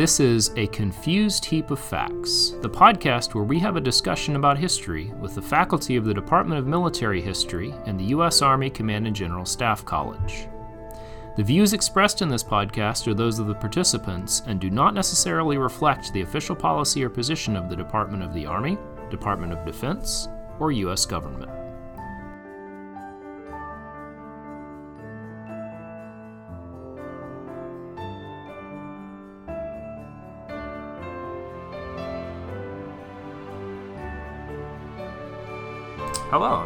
This is A Confused Heap of Facts, the podcast where we have a discussion about history with the faculty of the Department of Military History and the U.S. Army Command and General Staff College. The views expressed in this podcast are those of the participants and do not necessarily reflect the official policy or position of the Department of the Army, Department of Defense, or U.S. government.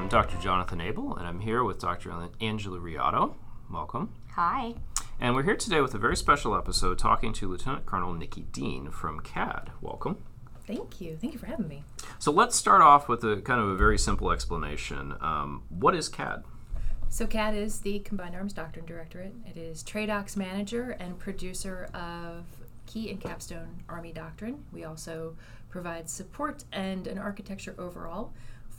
I'm Dr. Jonathan Abel, and I'm here with Dr. Angela Riotto. Welcome. Hi. And we're here today with a very special episode talking to Lieutenant Colonel Nikki Dean from CADD. Welcome. Thank you. Thank you for having me. So let's start off with a kind of a very simple explanation. Um, what is CADD? So, CADD is the Combined Arms Doctrine Directorate. It is TRADOC's manager and producer of key and capstone Army doctrine. We also provide support and an architecture overall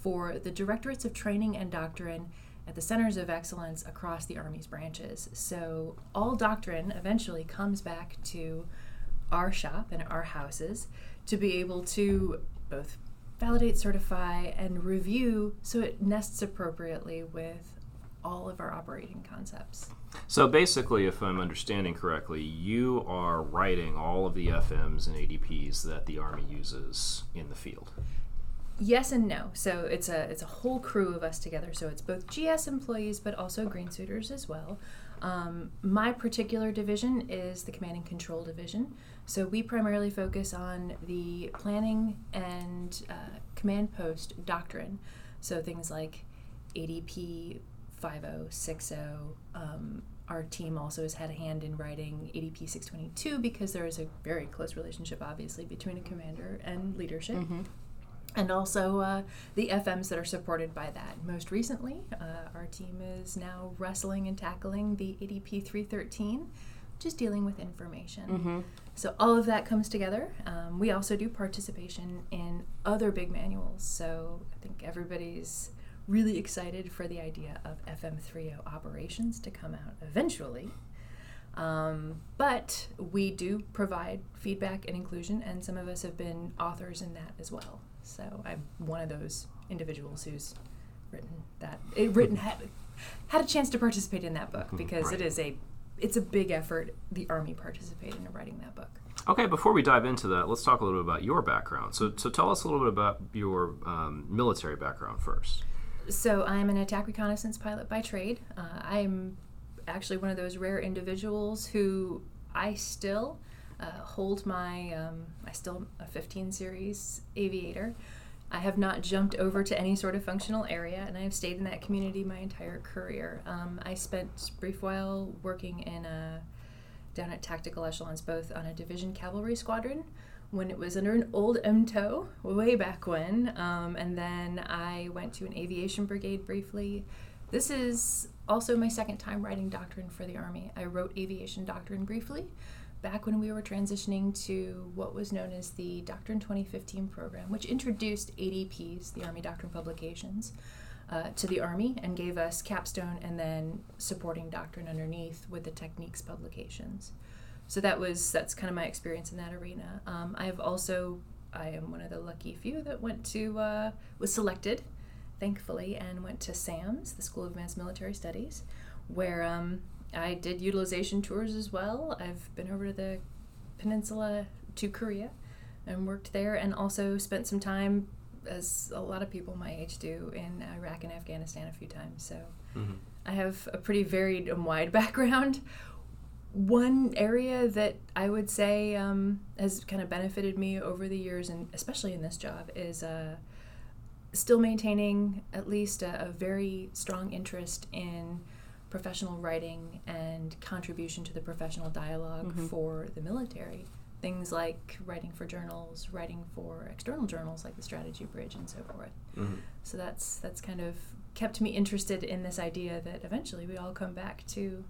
for the directorates of training and doctrine at the centers of excellence across the Army's branches. So all doctrine eventually comes back to our shop and our houses to be able to both validate, certify, and review so it nests appropriately with all of our operating concepts. So basically, if I'm understanding correctly, you are writing all of the FMs and ADPs that the Army uses in the field. Yes and no. So it's a it's a whole crew of us together. So it's both GS employees, but also green suiters as well. Um, my particular division is the command and control division. So we primarily focus on the planning and uh, command post doctrine. So things like ADP 5060. Um, our team also has had a hand in writing ADP 622 because there is a very close relationship, obviously, between a commander and leadership. Mm-hmm and also uh, the FMs that are supported by that. Most recently, uh, our team is now wrestling and tackling the ADP 313, which is dealing with information. Mm-hmm. So all of that comes together. Um, we also do participation in other big manuals. So I think everybody's really excited for the idea of FM30 operations to come out eventually. Um, but we do provide feedback and inclusion, and some of us have been authors in that as well. So I'm one of those individuals who's written that it written had, had a chance to participate in that book hmm, because right. it is a it's a big effort the army participated in writing that book. Okay, before we dive into that, let's talk a little bit about your background. So, so tell us a little bit about your um, military background first. So, I'm an attack reconnaissance pilot by trade. Uh, I'm actually one of those rare individuals who I still uh, hold my, um, I still a 15 series aviator. I have not jumped over to any sort of functional area, and I have stayed in that community my entire career. Um, I spent brief while working in a, down at tactical echelons, both on a division cavalry squadron when it was under an old MTO way back when, um, and then I went to an aviation brigade briefly. This is also my second time writing doctrine for the Army. I wrote aviation doctrine briefly back when we were transitioning to what was known as the Doctrine 2015 program, which introduced ADPs, the Army Doctrine Publications, uh, to the Army and gave us capstone and then supporting doctrine underneath with the techniques publications. So that was that's kind of my experience in that arena. Um, I have also I am one of the lucky few that went to uh, was selected, thankfully, and went to SAMS, the School of Advanced Military Studies, where um, I did utilization tours as well. I've been over to the peninsula to Korea and worked there, and also spent some time, as a lot of people my age do, in Iraq and Afghanistan a few times. So mm-hmm. I have a pretty varied and wide background. One area that I would say um, has kind of benefited me over the years, and especially in this job, is uh, still maintaining at least a, a very strong interest in professional writing and contribution to the professional dialog mm-hmm. for the military. Things like writing for journals, writing for external journals like the Strategy Bridge, and so forth. Mm-hmm. So that's that's kind of kept me interested in this idea that eventually we all come back to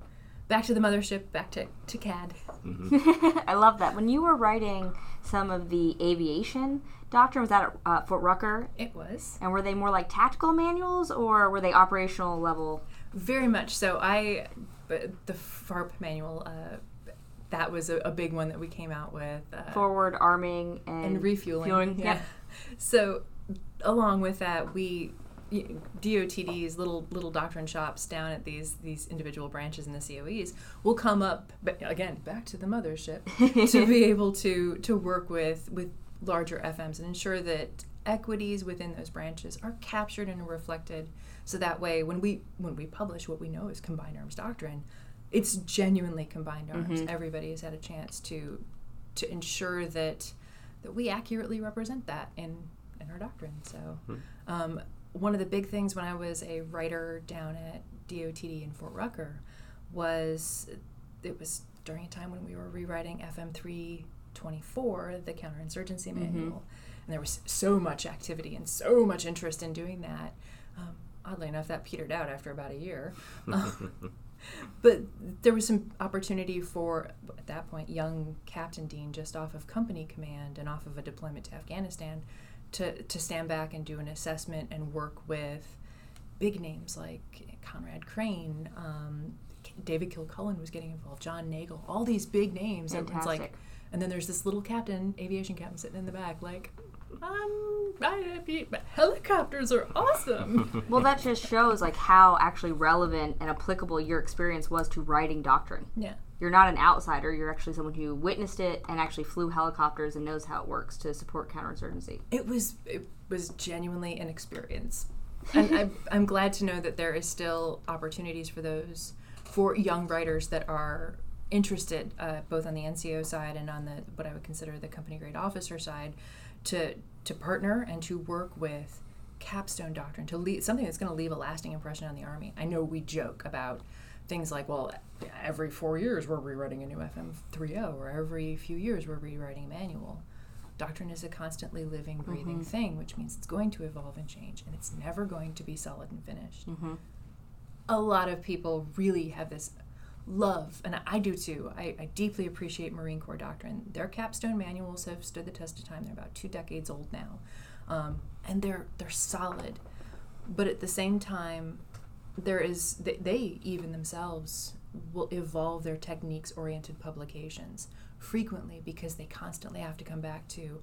back to the mothership, back to, to CADD. Mm-hmm. I love that. When you were writing some of the aviation doctrine, was that at uh, Fort Rucker? It was. And were they more like tactical manuals or were they operational level? Very much so. I, the FARP manual, uh, that was a, a big one that we came out with. Uh, Forward arming and, and refueling. fueling, yeah. yep. So, along with that, we DOTD's little little doctrine shops down at these these individual branches in the COEs will come up but again back to the mothership to be able to to work with with larger FMs and ensure that equities within those branches are captured and reflected so that way when we when we publish what we know is combined arms doctrine it's genuinely combined arms. Everybody has had a chance to to ensure that that we accurately represent that in in our doctrine. So um, one of the big things when i was a writer down at dotd in fort rucker was it was during a time when we were rewriting fm 324 the counterinsurgency manual. And there was so much activity and so much interest in doing that. Um, oddly enough that petered out after about a year. But there was some opportunity for at that point young captain dean just off of company command and off of a deployment to afghanistan to, to stand back and do an assessment and work with big names like conrad crane um, david kilcullen was getting involved john nagl all these big names and it's like and then there's this little captain aviation captain sitting in the back like um, I, helicopters are awesome Well, that just shows like how actually relevant and applicable your experience was to writing doctrine. yeah You're not an outsider. You're actually someone who witnessed it and actually flew helicopters and knows how it works to support counterinsurgency. it was it was genuinely an experience and I'm, I'm glad to know that there is still opportunities for those for young writers that are interested uh, both on the nco side and on the what i would consider the company grade officer side to to partner and to work with capstone doctrine to leave something that's going to leave a lasting impression on the army. I know we joke about things like well every four years we're rewriting a new fm30 or every few years we're rewriting a manual. Doctrine is a constantly living, breathing mm-hmm. thing, which means it's going to evolve and change, and it's never going to be solid and finished. Mm-hmm. A lot of people really have this love, and I do too. I, I deeply appreciate Marine Corps doctrine. Their capstone manuals have stood the test of time. They're about two decades old now, um, and they're they're solid. But at the same time, there is they, they even themselves will evolve their techniques oriented publications frequently because they constantly have to come back to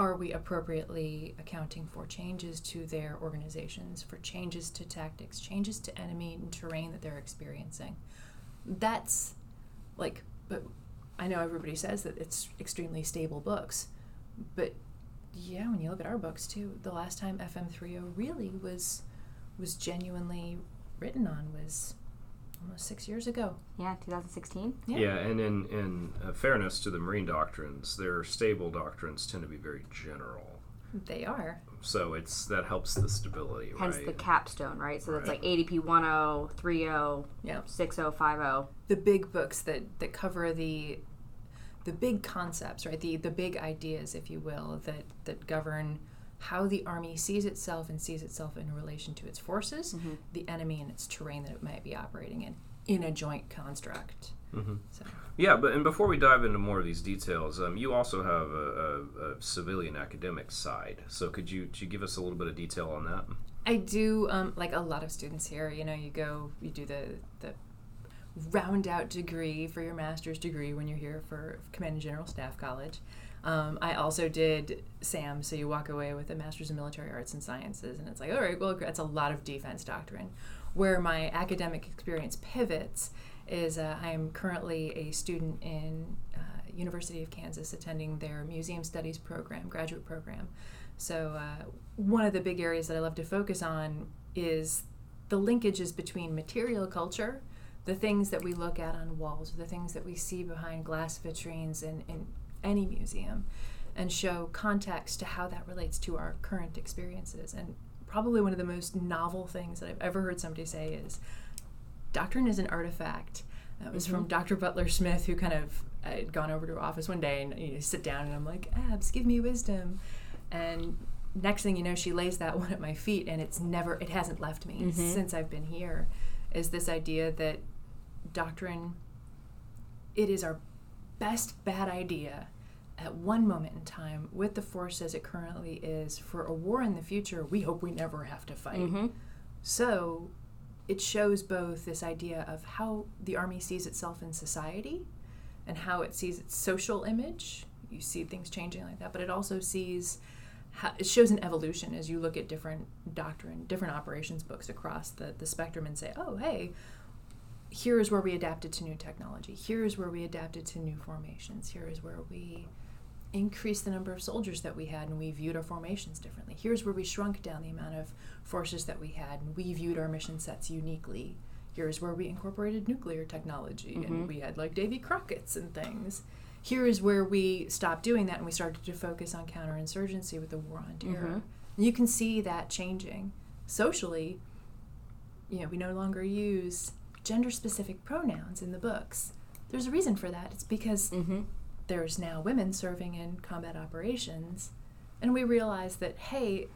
are we appropriately accounting for changes to their organizations for changes to tactics changes to enemy and terrain that they're experiencing? That's like but i know everybody says that it's extremely stable books but yeah when you look at our books too the last time fm30 really was was genuinely written on was almost six years ago Yeah, 2016. Yeah. Yeah, and in, in uh, fairness to the Marine doctrines, their stable doctrines tend to be very general. they are So it's that helps the stability, Hence right? the capstone, right? So that's Right. like ADP 10, 30, yeah 6050. the big books that that cover the the big concepts right the the big ideas if you will that that govern how the army sees itself and sees itself in relation to its forces the enemy and its terrain that it might be operating in in a joint construct so Yeah, but and before we dive into more of these details, um, you also have a, a, a civilian academic side. So could you, could you give us a little bit of detail on that? I do um, like a lot of students here. You know, you go, you do the the round out degree for your master's degree when you're here for Command and General Staff College. Um, I also did SAM, so you walk away with a master's in military arts and sciences, and it's like, all right, well, that's a lot of defense doctrine. Where my academic experience pivots is uh, I am currently a student in uh, University of Kansas attending their museum studies program, graduate program. So uh, one of the big areas that I love to focus on is the linkages between material culture, the things that we look at on walls, the things that we see behind glass vitrines and, in any museum, and show context to how that relates to our current experiences. And probably one of the most novel things that I've ever heard somebody say is doctrine is an artifact. That was from mm-hmm. Dr. Butler Smith, who kind of I had gone over to her office one day and you know, sit down and I'm like, Abs, give me wisdom. And next thing you know, she lays that one at my feet, and it's never, it hasn't left me mm-hmm. since I've been here. Is this idea that doctrine, it is our best bad idea at one moment in time with the force as it currently is for a war in the future we hope we never have to fight. Mm-hmm. So it shows both this idea of how the army sees itself in society and how it sees its social image. You see things changing like that, but it also sees how, it shows an evolution as you look at different doctrine, different operations books across the, the spectrum and say, oh, hey, here is where we adapted to new technology. Here is where we adapted to new formations. Here is where we increased the number of soldiers that we had and we viewed our formations differently. Here's where we shrunk down the amount of forces that we had and we viewed our mission sets uniquely. Here's where we incorporated nuclear technology Mm-hmm. and we had like Davy Crockett's and things. Here is where we stopped doing that and we started to focus on counterinsurgency with the war on terror. Mhm. You can see that changing. Socially, you know, we no longer use gender specific pronouns in the books. There's a reason for that. It's because Mm-hmm. there's now women serving in combat operations, and we realize that, hey,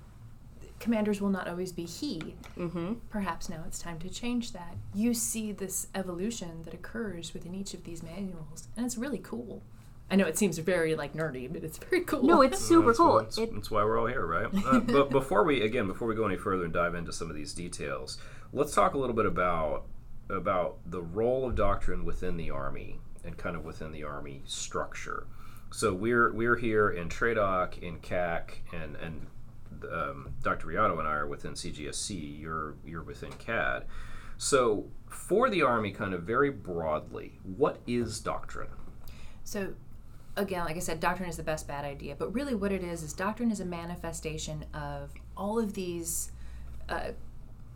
commanders will not always be he. Mm-hmm. Perhaps now it's time to change that. You see this evolution that occurs within each of these manuals, and it's really cool. I know it seems very like nerdy, but it's very cool. No, it's super that's, cool. That's, It, that's why we're all here, right? Uh, but before we again, before we go any further and dive into some of these details, let's talk a little bit about about the role of doctrine within the army and kind of within the army structure. So we're we're here in TRADOC, in CAC, and and um, Dr. Riotto and I are within CGSC. You're you're within CADD. So for the army, kind of very broadly, what is doctrine? So, again, like I said, doctrine is the best bad idea. But really, what it is is doctrine is a manifestation of all of these uh,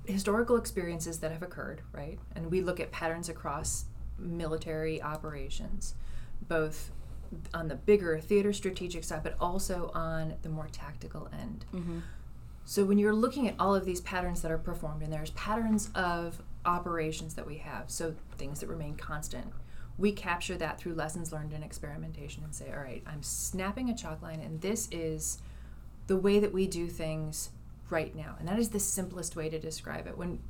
historical experiences that have occurred, right? And we look at patterns across military operations, both on the bigger theater strategic side, but also on the more tactical end. Mm-hmm. So when you're looking at all of these patterns that are performed, and there's patterns of operations that we have, so things that remain constant, we capture that through lessons learned and experimentation and say, all right, I'm snapping a chalk line, and this is the way that we do things right now. And that is the simplest way to describe it. When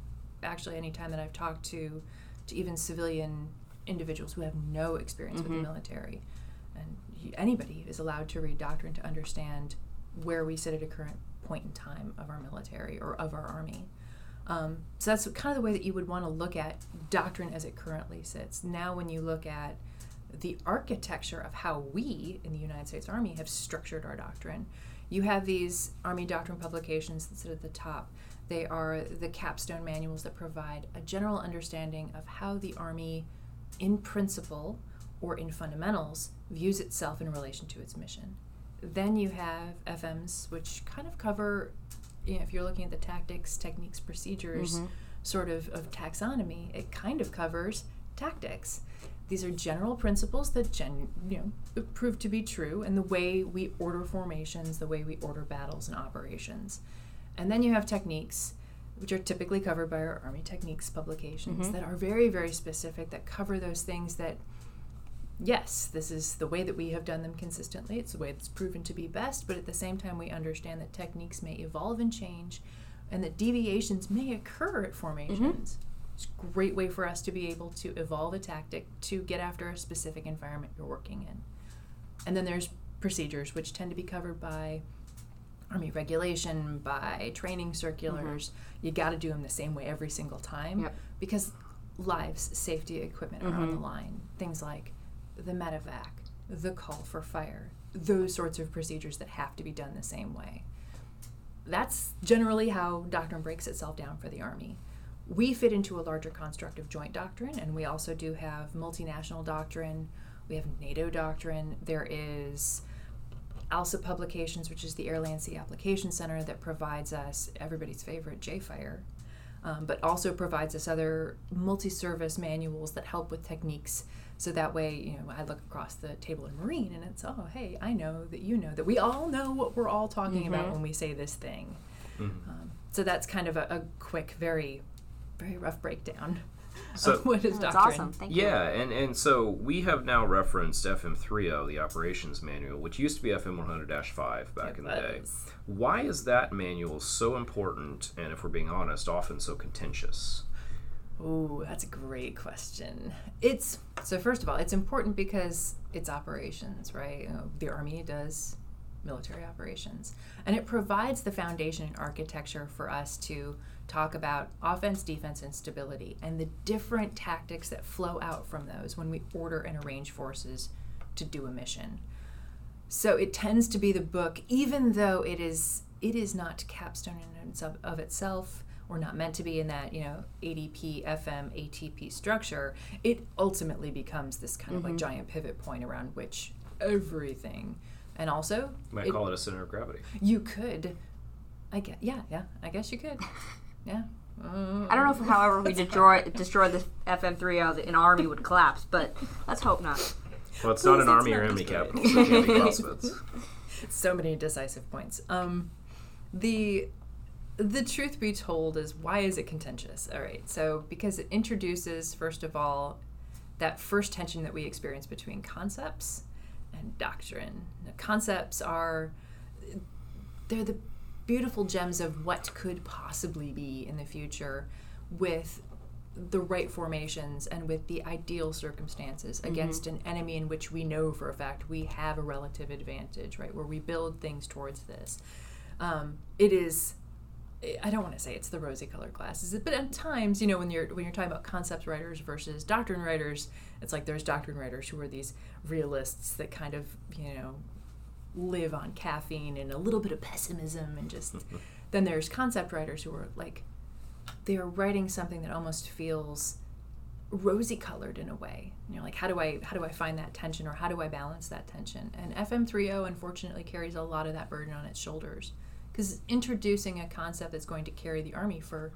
actually, any time that I've talked to, to even civilian individuals who have no experience with the military, and you- anybody is allowed to read doctrine to understand where we sit at a current point in time of our military or of our army. Um, so that's kind of the way that you would want to look at doctrine as it currently sits. Now, when you look at the architecture of how we in the United States Army have structured our doctrine, you have these Army doctrine publications that sit at the top. They are the capstone manuals that provide a general understanding of how the Army, in principle or in fundamentals, views itself in relation to its mission. Then you have FMs, which kind of cover, you know, if you're looking at the tactics, techniques, procedures mm-hmm. sort of, of taxonomy, it kind of covers tactics. These are general principles that gen, you know prove to be true, and the way we order formations, the way we order battles and operations. And then you have techniques, which are typically covered by our Army Techniques publications, mm-hmm. that are very, very specific, that cover those things that yes, this is the way that we have done them consistently. It's the way that's proven to be best, but at the same time, we understand that techniques may evolve and change and that deviations may occur at formations. Mm-hmm. It's a great way for us to be able to evolve a tactic to get after a specific environment you're working in. And then there's procedures, which tend to be covered by Army regulation, by training circulars. Mm-hmm. You got to do them the same way every single time Yep. because lives, safety, equipment are on the mm-hmm. line. Things like the medevac, the call for fire, those sorts of procedures that have to be done the same way. That's generally how doctrine breaks itself down for the Army. We fit into a larger construct of joint doctrine, and we also do have multinational doctrine. We have NATO doctrine. There is ALSA Publications, which is the Air Land Sea Application Center that provides us everybody's favorite JFire, um, but also provides us other multi-service manuals that help with techniques. So that way, you know, I look across the table in Marine, and it's oh, hey, I know that you know that we all know what we're all talking about when we say this thing. Um, so that's kind of a, a quick, very, very rough breakdown So- of what is oh, That's doctrine. awesome. Thank you. Yeah, and, and so we have now referenced FM30, the operations manual, which used to be FM 100 5 back It in the day. Why is that manual so important and, if we're being honest, often so contentious? Oh, that's a great question. It's so first of all, it's important because it's operations, right? You know, the army does military operations. And it provides the foundation and architecture for us to talk about offense, defense, and stability and the different tactics that flow out from those when we order and arrange forces to do a mission. So it tends to be the book, even though it is it is not capstone in of, of itself or not meant to be in that you know ADP, FM, ATP structure. It ultimately becomes this kind of like mm-hmm. giant pivot point around which everything, and also You might it- call it a center of gravity. you could. I guess yeah yeah I guess you could yeah. Uh, I don't know if, however, we destroy destroy the FM30, the an army would collapse, but let's hope not. Well, it's not an let's army or not enemy capital, so it can't be Clausewitz. so many decisive points. Um, the the truth be told is why is it contentious? All right, so because it introduces first of all that first tension that we experience between concepts and doctrine. The concepts are they're the beautiful gems of what could possibly be in the future with the right formations and with the ideal circumstances against an enemy in which we know for a fact we have a relative advantage, right? Where we build things towards this. Um, it is. I don't want to say it's the rosy colored glasses, but at times, you know, when you're when you're talking about concept writers versus doctrine writers, it's like there's doctrine writers who are these realists that kind of, you know, live on caffeine and a little bit of pessimism and just then there's concept writers who are like they are writing something that almost feels rosy colored in a way. You know, like how do I how do I find that tension or how do I balance that tension? And FM30 unfortunately carries a lot of that burden on its shoulders because introducing a concept that's going to carry the army for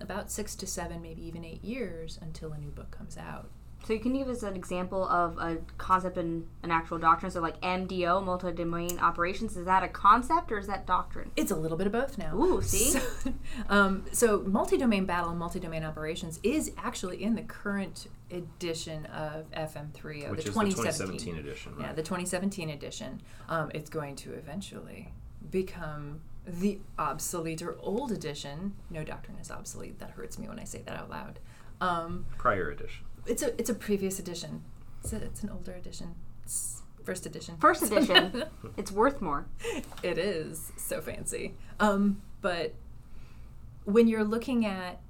about 6 to 7 maybe even 8 years until a new book comes out. So you can give us an example of a concept in an actual doctrine. So like MDO, multi-domain operations, is that a concept or is that doctrine? It's a little bit of both now. Ooh, see? So, um, so multi-domain battle and multi-domain operations is actually in the current edition of FM3, Which the is the 2017. 2017 edition, right? Yeah, the 2017 edition. Um, it's going to eventually become the obsolete or old edition. No doctrine is obsolete. That hurts me when I say that out loud. Um, Prior edition. It's a it's a previous edition. It's, a, it's an older edition. It's first edition. First edition, it's worth more. it is so fancy. Um, but when you're looking at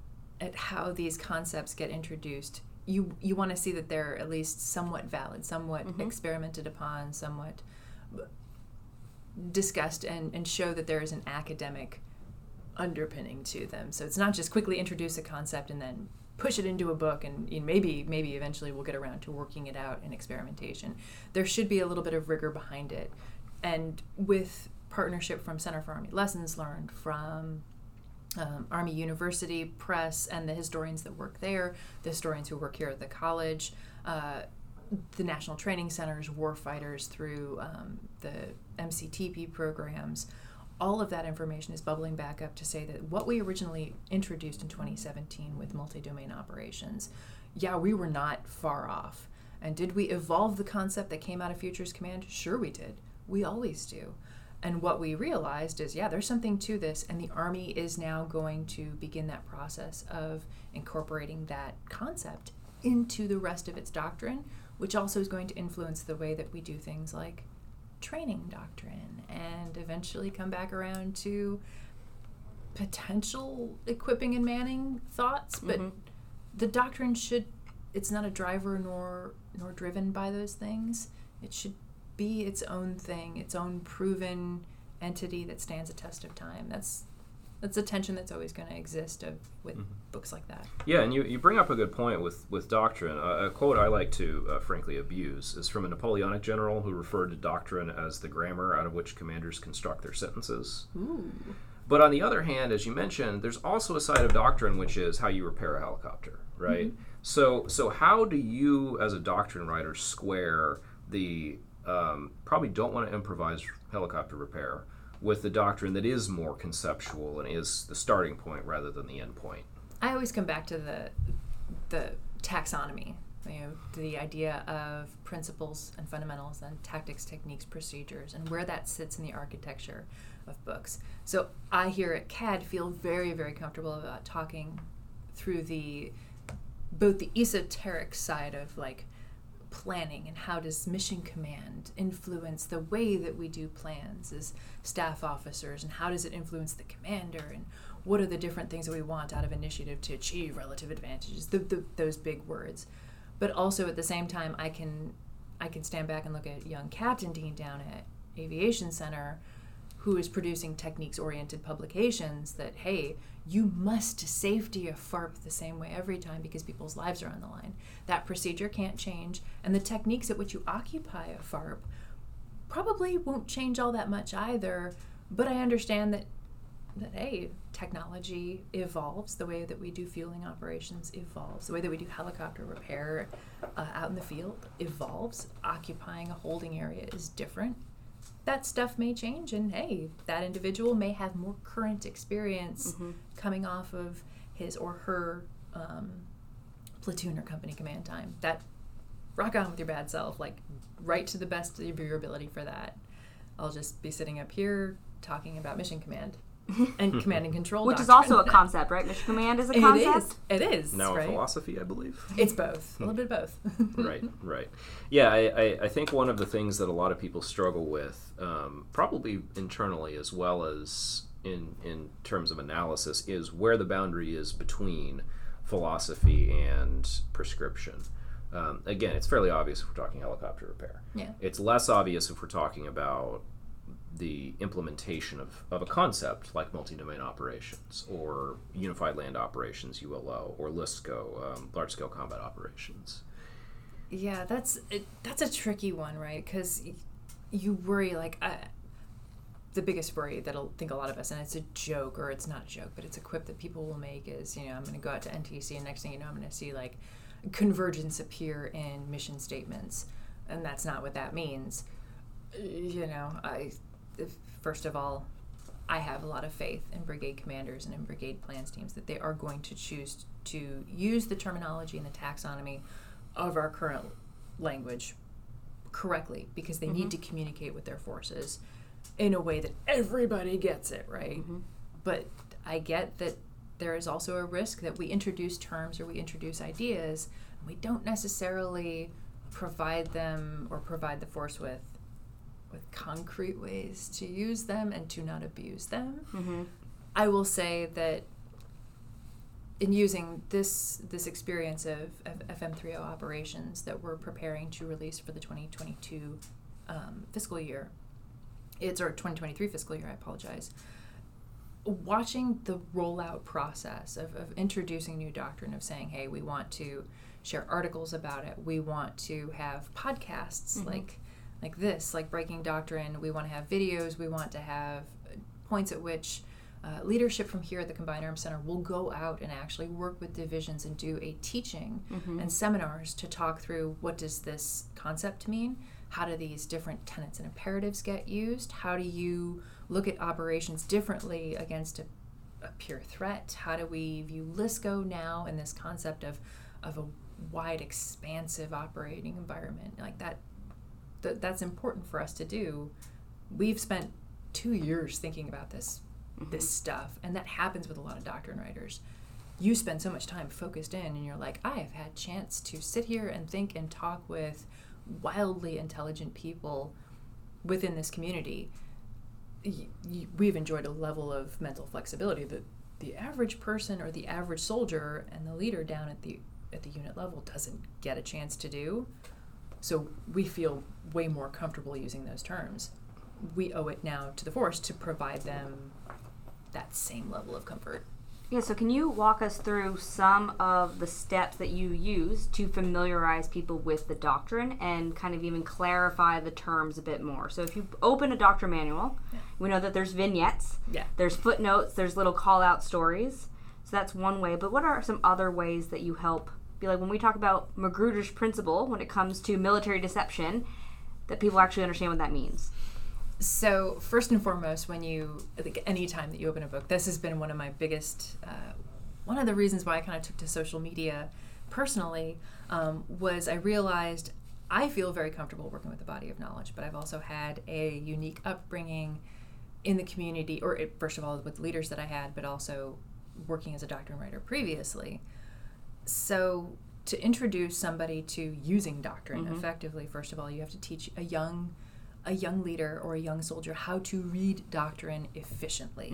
at how these concepts get introduced, you you want to see that they're at least somewhat valid, somewhat experimented upon, somewhat discussed, and and show that there is an academic underpinning to them. So it's not just quickly introduce a concept and then push it into a book and maybe maybe eventually we'll get around to working it out in experimentation. There should be a little bit of rigor behind it. And with partnership from Center for Army Lessons Learned, from um, Army University Press, and the historians that work there, the historians who work here at the college, uh, the National Training Centers, warfighters through um, the MCTP programs, all of that information is bubbling back up to say that what we originally introduced in 2017 with multi domain operations, yeah, we were not far off. And did we evolve the concept that came out of Futures Command? Sure, we did. We always do. And what we realized is, yeah, there's something to this, and the Army is now going to begin that process of incorporating that concept into the rest of its doctrine, which also is going to influence the way that we do things like training doctrine and eventually come back around to potential equipping and manning thoughts but mm-hmm. the doctrine should it's not a driver nor nor driven by those things. It should be its own thing its own proven entity that stands a test of time. That's that's a tension that's always going to exist of with books like that Yeah, and you, you bring up a good point with, with doctrine. Uh, a quote I like to, uh, frankly, abuse is from a Napoleonic general who referred to doctrine as the grammar out of which commanders construct their sentences. Ooh. But on the other hand, as you mentioned, there's also a side of doctrine which is how you repair a helicopter, right? So, so how do you, as a doctrine writer, square the um, probably don't want to improvise helicopter repair with the doctrine that is more conceptual and is the starting point rather than the end point? I always come back to the the taxonomy, you know, the idea of principles and fundamentals and tactics, techniques, procedures, and where that sits in the architecture of books. So I here at CADD feel very, very comfortable about talking through the both the esoteric side of like planning and how does mission command influence the way that we do plans as staff officers? And how does it influence the commander? And what are the different things that we want out of initiative to achieve relative advantages? The, the, those big words. But also at the same time i can i can stand back and look at young captain dean down at aviation center who is producing techniques oriented publications that hey you must safety a farp the same way every time because people's lives are on the line. That procedure can't change and the techniques at which you occupy a farp probably won't change all that much either but i understand that that hey technology evolves the way that we do fueling operations evolves the way that we do helicopter repair uh, out in the field evolves. Occupying a holding area is different that stuff may change and hey that individual may have more current experience Mm-hmm. coming off of his or her um, platoon or company command time. That rock on with your bad self like write to the best of your ability for that. I'll just be sitting up here talking about mission command and command and control Which is also a concept, right? Mission command is a concept. It is. It is Now right? a philosophy, I believe. It's both. A little bit of both. right, right. Yeah, I, I, I think one of the things that a lot of people struggle with, um, probably internally as well as in in terms of analysis, is where the boundary is between philosophy and prescription. Um, again, it's fairly obvious if we're talking helicopter repair. Yeah. It's less obvious if we're talking about the implementation of, of a concept like multi-domain operations or unified land operations ULO or LSCO um, large scale combat operations Yeah, that's it, that's a tricky one, right? Because you worry like I, the biggest worry that I think a lot of us, and it's a joke or it's not a joke, but it's a quip that people will make is you know I'm going to go out to NTC and next thing you know I'm going to see like convergence appear in mission statements, and that's not what that means. You know, I first of all. I have a lot of faith in brigade commanders and in brigade plans teams that they are going to choose to use the terminology and the taxonomy of our current language correctly because they need mm-hmm. to communicate with their forces in a way that everybody gets it, right? Mm-hmm. But I get that there is also a risk that we introduce terms or we introduce ideas and we don't necessarily provide them or provide the force with with concrete ways to use them and to not abuse them. I will say that in using this this experience of, of FM30 operations that we're preparing to release for the 2022 um, fiscal year, it's or 2023 fiscal year. I apologize. Watching the rollout process of, of introducing new doctrine of saying, hey, we want to share articles about it. We want to have podcasts like like this, like Breaking Doctrine. We want to have videos. We want to have points at which uh, leadership from here at the Combined Arms Center will go out and actually work with divisions and do a teaching and seminars to talk through what does this concept mean? How do these different tenets and imperatives get used? How do you look at operations differently against a, a pure threat? How do we view LSCO now in this concept of, of a wide, expansive operating environment? Like that, th- that's important for us to do. We've spent two years thinking about this mm-hmm. this stuff and that happens with a lot of doctrine writers. You spend so much time focused in and you're like i have had chance to sit here and think and talk with wildly intelligent people within this community. Y- y- we've enjoyed a level of mental flexibility that the average person or the average soldier and the leader down at the at the unit level doesn't get a chance to do so we feel way more comfortable using those terms we owe it now to the force to provide them that same level of comfort. Yeah, so can you walk us through some of the steps that you use to familiarize people with the doctrine and kind of even clarify the terms a bit more? So if you open a doctrine manual, we know that there's vignettes, Yeah. there's footnotes, there's little call out stories. So that's one way. But what are some other ways that you help? Be like when we talk about Magruder's principle when it comes to military deception, that people actually understand what that means. So first and foremost, when you like any time that you open a book, this has been one of my biggest, uh, one of the reasons why I kind of took to social media personally um, was I realized I feel very comfortable working with a body of knowledge, but I've also had a unique upbringing in the community, or it, first of all with leaders that I had, but also working as a doctrine writer previously. So to introduce somebody to using doctrine effectively, first of all, you have to teach a young a young leader or a young soldier how to read doctrine efficiently.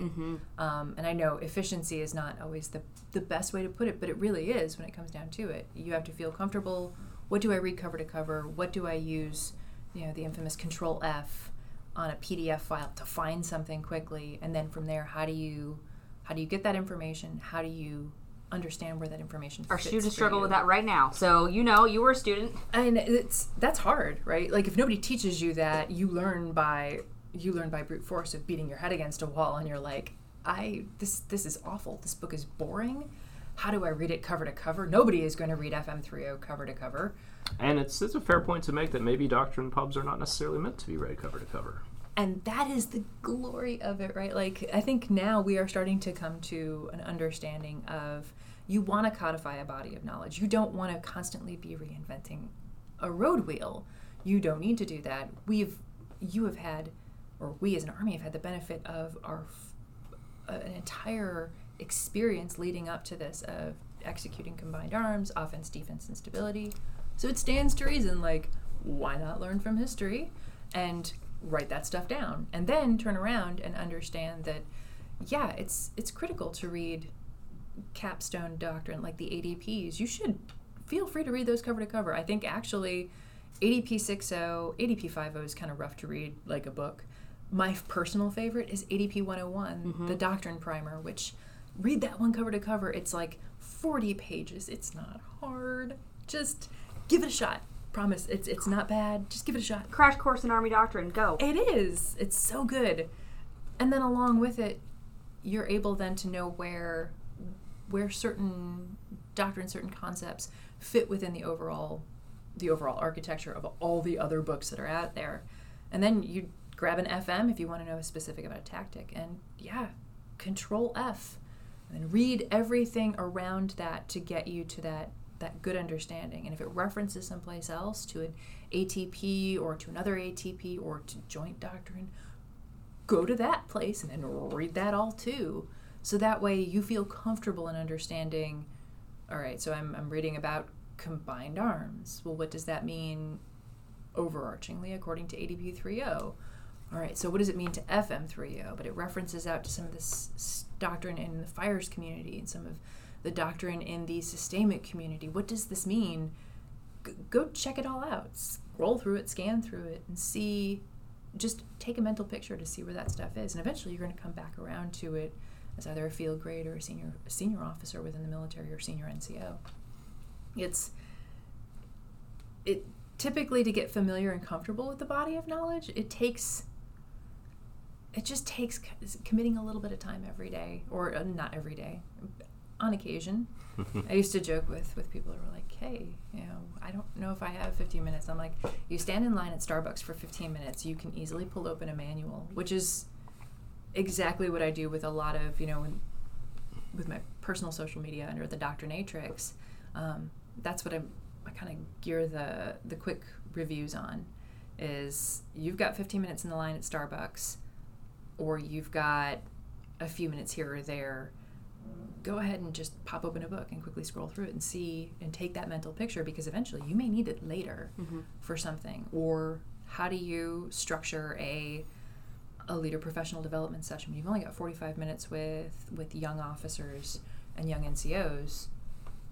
Um, and I know efficiency is not always the, the best way to put it, but it really is when it comes down to it. You have to feel comfortable. What do I read cover to cover? What do I use, you know, the infamous Control F on a PDF file to find something quickly? And then from there, how do you how do you get that information? How do you understand where that information Our fits students for struggle you? with that right now. So you know, you were a student. and it's that's hard right like if nobody teaches you that you learn by you learn by brute force of beating your head against a wall and you're like i this this is awful this book is boring how do i read it cover to cover nobody is going to read fm30 cover to cover And it's it's a fair point to make that maybe doctrine pubs are not necessarily meant to be read cover to cover. and that is the glory of it right like i think now we are starting to come to an understanding of you want to codify a body of knowledge. You don't want to constantly be reinventing a road wheel. You don't need to do that. We've you have had or we as an army have had the benefit of our uh, an entire experience leading up to this of executing combined arms offense defense and stability. So it stands to reason like why not learn from history and write that stuff down? And then turn around and understand that yeah it's it's critical to read capstone doctrine like the adps you should feel free to read those cover to cover i think actually adp 60 adp 50 is kind of rough to read like a book my personal favorite is adp 101 mm-hmm. the doctrine primer which read that one cover to cover it's like 40 pages it's not hard just give it a shot promise it's it's not bad just give it a shot Crash course in Army doctrine. Go. it is. It's so good. And then along with it, you're able then to know where where certain doctrine, certain concepts fit within the overall the overall architecture of all the other books that are out there. And then you grab an FM if you want to know specific about a tactic. And yeah, control F. And read everything around that to get you to that that good understanding. And if it references someplace else to an ATP or to another ATP or to joint doctrine, go to that place and then read that all too. So that way you feel comfortable in understanding, all right, so I'm, I'm reading about combined arms. Well, what does that mean overarchingly according to ADP 3.0? All right, so what does it mean to FM 3.0? But it references out to some of this doctrine in the fires community and some of the doctrine in the systemic community. What does this mean? G- go check it all out. Scroll through it, scan through it, and see. Just take a mental picture to see where that stuff is, and eventually you're going to come back around to it as either a field grade or a senior a senior officer within the military or senior NCO. It's it typically to get familiar and comfortable with the body of knowledge. It takes it just takes committing a little bit of time every day, or uh, not every day, on occasion. I used to joke with with people who were like, "Hey, you know, I don't know if I have 15 minutes." I'm like, "You stand in line at Starbucks for 15 minutes, you can easily pull open a manual," which is exactly what I do with a lot of you know, with my personal social media under the Doctrinatrix. Um, that's what I'm, I kind of gear the the quick reviews on. Is you've got 15 minutes in the line at Starbucks, or you've got a few minutes here or there go ahead and just pop open a book and quickly scroll through it and see and take that mental picture because eventually you may need it later for something or how do you structure a a leader professional development session you've only got 45 minutes with with young officers and young ncos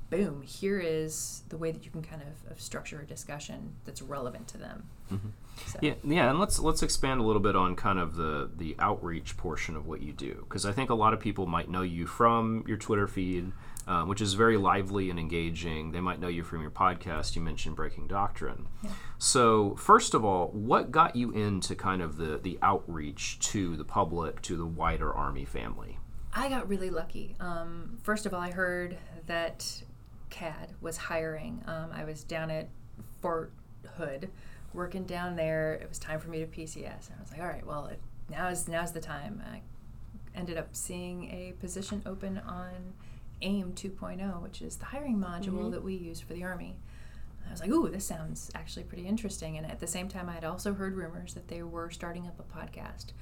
boom here is the way that you can kind of, of structure a discussion that's relevant to them. Mm-hmm. So- Yeah, yeah, and let's let's expand a little bit on kind of the the outreach portion of what you do, because I think a lot of people might know you from your Twitter feed, um, which is very lively and engaging. They might know you from your podcast. You mentioned Breaking Doctrine. So, first of all, what got you into kind of the the outreach to the public, to the wider Army family? I got really lucky. Um, first of all, I heard that CADD was hiring. Um, I was down at Fort Hood, working down there. It was time for me to PCS, and I was like, "All right, well, it, now is now's the time." I ended up seeing a position open on AIM 2.0, which is the hiring module that we use for the Army. I was like, "Ooh, this sounds actually pretty interesting." And at the same time, I had also heard rumors that they were starting up a podcast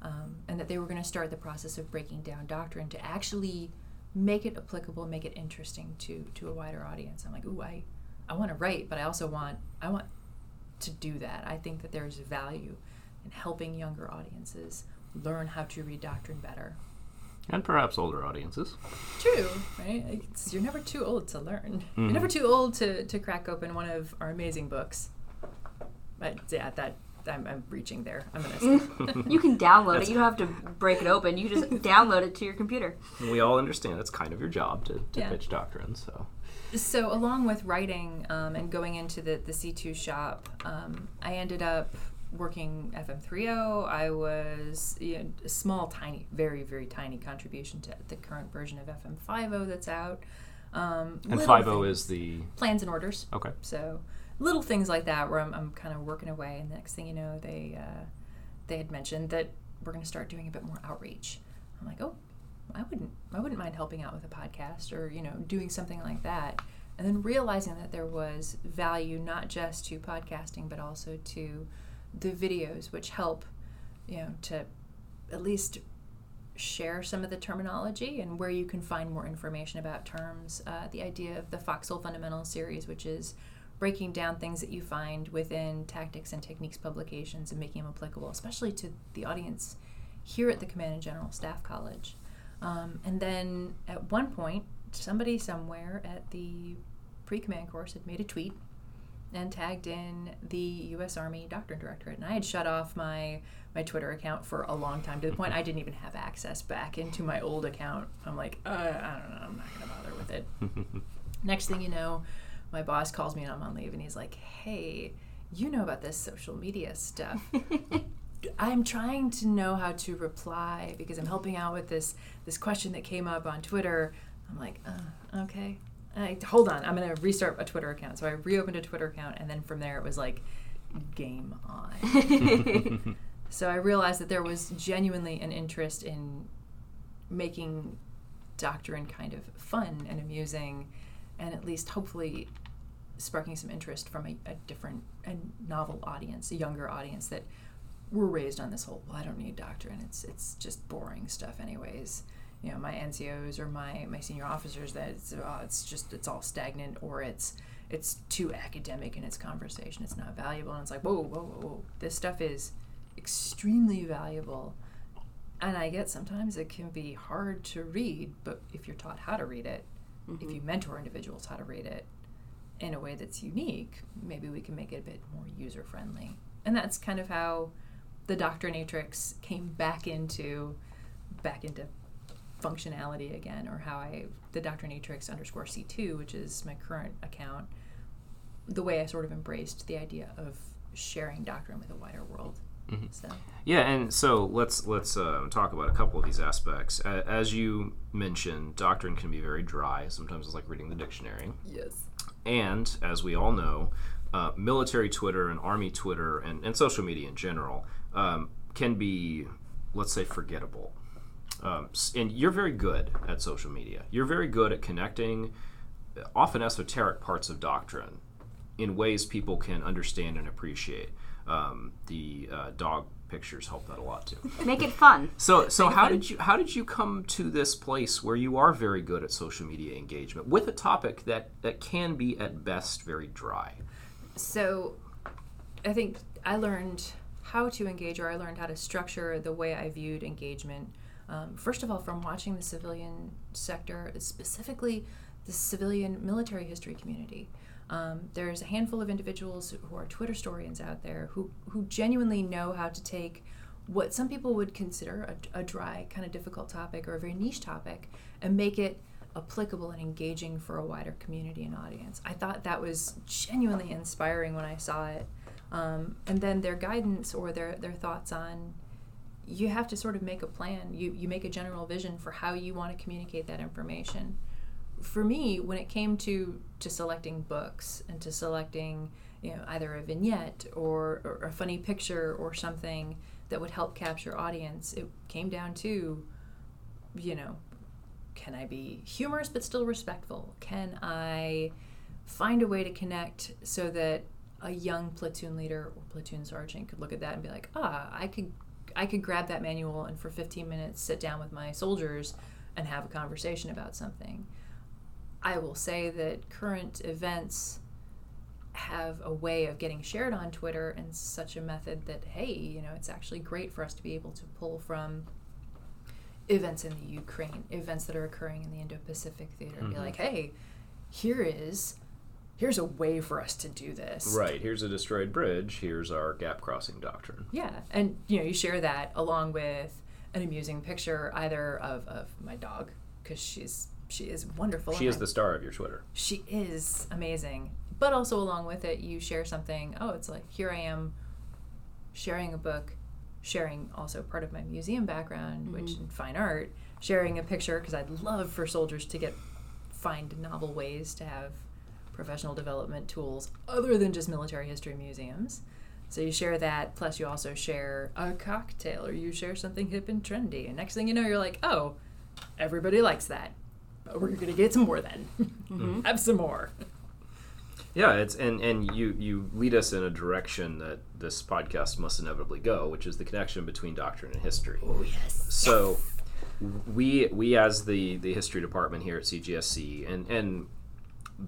um, and that they were going to start the process of breaking down doctrine to actually make it applicable, make it interesting to to a wider audience. I'm like, ooh, I I want to write, but I also want I want to do that. I think that there's value in helping younger audiences learn how to read doctrine better. And perhaps older audiences. True, right? It's, you're never too old to learn. Mm-hmm. You're never too old to, to crack open one of our amazing books. But yeah, that I'm, I'm reaching there. I'm gonna. You can download it. You don't have to break it open. You just download it to your computer. And we all understand it's kind of your job to, to Yeah. pitch doctrine, so. So, along with writing um, and going into the, the C2 shop, um, I ended up working FM30. I was you know, a small, tiny, very, very tiny contribution to the current version of FM50 that's out. Um, And little 5 is the. plans and orders. Okay. So little things like that where I'm, I'm kind of working away, and the next thing you know, they uh, they had mentioned that we're going to start doing a bit more outreach. I'm like, oh, I wouldn't I wouldn't mind helping out with a podcast or you know doing something like that. And then realizing that there was value not just to podcasting but also to the videos, which help you know to at least share some of the terminology and where you can find more information about terms. Uh, the idea of the Foxhole Fundamentals series, which is breaking down things that you find within tactics and techniques publications and making them applicable, especially to the audience here at the Command and General Staff College. Um, and then at one point, somebody somewhere at the pre command course had made a tweet and tagged in the U.S. Army Doctrine Directorate. And I had shut off my my Twitter account for a long time to the point I didn't even have access back into my old account. I'm like, uh, I don't know, I'm not gonna bother with it. Next thing you know, my boss calls me and I'm on leave, and he's like, Hey, you know about this social media stuff. I'm trying to know how to reply because I'm helping out with this this question that came up on Twitter. I'm like, uh, okay. I, hold on, I'm gonna restart a Twitter account. So I reopened a Twitter account, and then from there it was like, game on. so I realized that there was genuinely an interest in making doctrine kind of fun and amusing, and at least hopefully sparking some interest from a, a different and novel audience, a younger audience that were raised on this whole well, I don't need doctrine. It's it's just boring stuff anyways. You know, my NCOs or my, my senior officers that it's, oh, it's just it's all stagnant or it's it's too academic in its conversation. It's not valuable. And it's like, whoa, whoa, whoa, whoa. This stuff is extremely valuable. And I get sometimes it can be hard to read, but if you're taught how to read it, if mm-hmm. you mentor individuals how to read it in a way that's unique, maybe we can make it a bit more user friendly. And that's kind of how the Doctrinatrix came back into back into functionality again, or how I the Doctrinatrix underscore C two, which is my current account, the way I sort of embraced the idea of sharing doctrine with a wider world. So Yeah, and so let's let's uh, talk about a couple of these aspects. As you mentioned, doctrine can be very dry. Sometimes it's like reading the dictionary. yes, And as we all know, uh, military Twitter and Army Twitter and, and social media in general um, can be, let's say, forgettable. Um, and you're very good at social media. You're very good at connecting uh, often esoteric parts of doctrine in ways people can understand and appreciate. Um, the uh, dog pictures help that a lot too. Make it fun. So, so how did you how did you come to this place where you are very good at social media engagement with a topic that that can be at best very dry? so I think I learned how to engage, or I learned how to structure the way I viewed engagement. Um, first of all, from watching the civilian sector, specifically the civilian military history community. Um, there's a handful of individuals who are Twitter historians out there who, who genuinely know how to take what some people would consider a, a dry, kind of difficult topic or a very niche topic and make it applicable and engaging for a wider community and audience. I thought that was genuinely inspiring when I saw it. Um, and then their guidance or their, their thoughts on you have to sort of make a plan. You, you make a general vision for how you want to communicate that information. For me, when it came to, to selecting books and to selecting you know, either a vignette or, or a funny picture or something that would help capture audience, it came down to, you know, can I be humorous but still respectful? Can I find a way to connect so that a young platoon leader or platoon sergeant could look at that and be like, ah, I could I could grab that manual and for 15 minutes sit down with my soldiers and have a conversation about something. I will say that current events have a way of getting shared on Twitter in such a method that, hey, you know, it's actually great for us to be able to pull from events in the Ukraine, events that are occurring in the Indo Pacific theater, and be mm-hmm. like, hey, here is. Here's a way for us to do this. Right. Here's a destroyed bridge. Here's our gap crossing doctrine. Yeah, and you know, you share that along with an amusing picture either of, of my dog because she's she is wonderful. She is I- the star of your Twitter. she is amazing. But also along with it, you share something. Oh, it's like here I am sharing a book, sharing also part of my museum background, mm-hmm. which in fine art, sharing a picture because I'd love for soldiers to get find novel ways to have professional development tools other than just military history museums. So you share that, plus you also share a cocktail, or you share something hip and trendy. And next thing you know, you're like, oh, everybody likes that. We're gonna get some more then. Mm-hmm. Mm-hmm. Have some more. Yeah, it's and and you you lead us in a direction that this podcast must inevitably go, which is the connection between doctrine and history. Oh yes. So we we as the the history department here at CGSC and and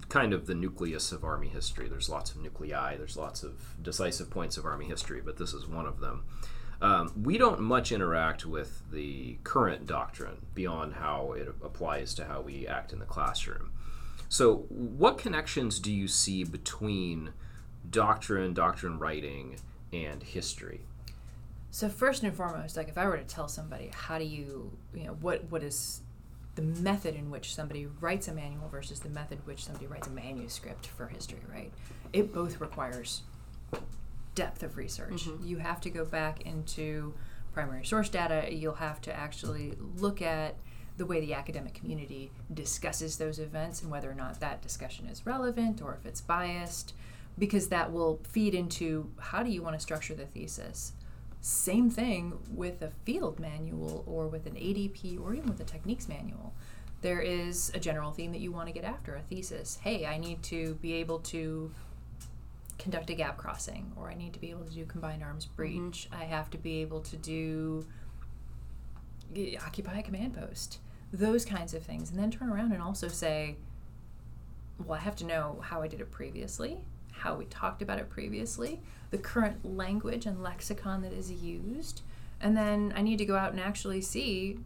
kind of the nucleus of army history. There's lots of nuclei. There's lots of decisive points of army history, but this is one of them. Um, we don't much interact with the current doctrine beyond how it applies to how we act in the classroom. So, what connections do you see between doctrine, doctrine writing, and history? So first and foremost, like if I were to tell somebody, how do you, you know, what what is the method in which somebody writes a manual versus the method which somebody writes a manuscript for history, right? It both requires depth of research. Mm-hmm. You have to go back into primary source data. You'll have to actually look at the way the academic community discusses those events and whether or not that discussion is relevant or if it's biased, because that will feed into how do you want to structure the thesis. Same thing with a field manual or with an ADP or even with a techniques manual. There is a general theme that you want to get after a thesis. Hey, I need to be able to conduct a gap crossing, or I need to be able to do combined arms mm-hmm. breach. I have to be able to do y- occupy a command post, those kinds of things, and then turn around and also say, well, I have to know how I did it previously, how we talked about it previously, the current language and lexicon that is used, and then I need to go out and actually see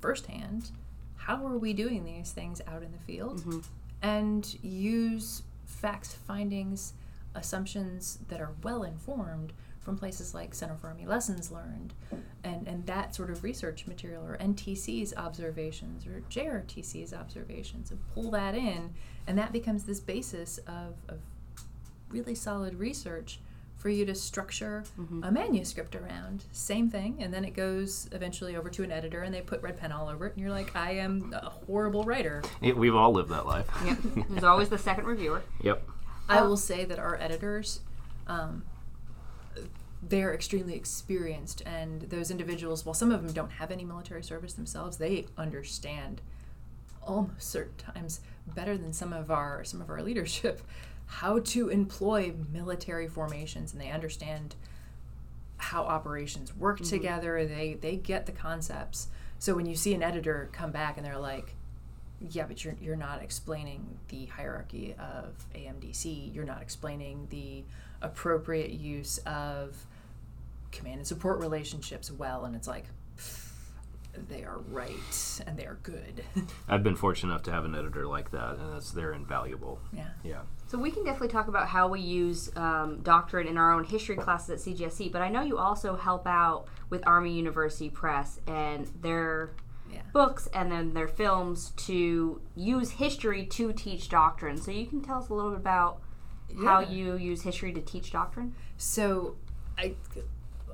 firsthand how are we doing these things out in the field mm-hmm. and use facts, findings, assumptions that are well informed from places like Center for Army Lessons Learned and, and that sort of research material or NTC's observations or JRTC's observations and pull that in and that becomes this basis of, of really solid research for you to structure a manuscript around. Same thing, and then it goes eventually over to an editor and they put red pen all over it and you're like, I am a horrible writer. we've all lived that life. Yep. There's always the second reviewer. Yep. I will say that our editors, um, they're extremely experienced, and those individuals, while some of them don't have any military service themselves, they understand almost certain times better than some of our some of our leadership how to employ military formations, and they understand how operations work mm-hmm. together. They they get the concepts. So when you see an editor come back and they're like, yeah, but you're, you're not explaining the hierarchy of AMDC. You're not explaining the appropriate use of command and support relationships well. And it's like, they are right and they are good. I've been fortunate enough to have an editor like that, and that's they're invaluable. yeah. Yeah. So we can definitely talk about how we use um, doctrine in our own history classes at CGSC, but I know you also help out with Army University Press and their Yeah. books and then their films to use history to teach doctrine. So you can tell us a little bit about how you use history to teach doctrine. So I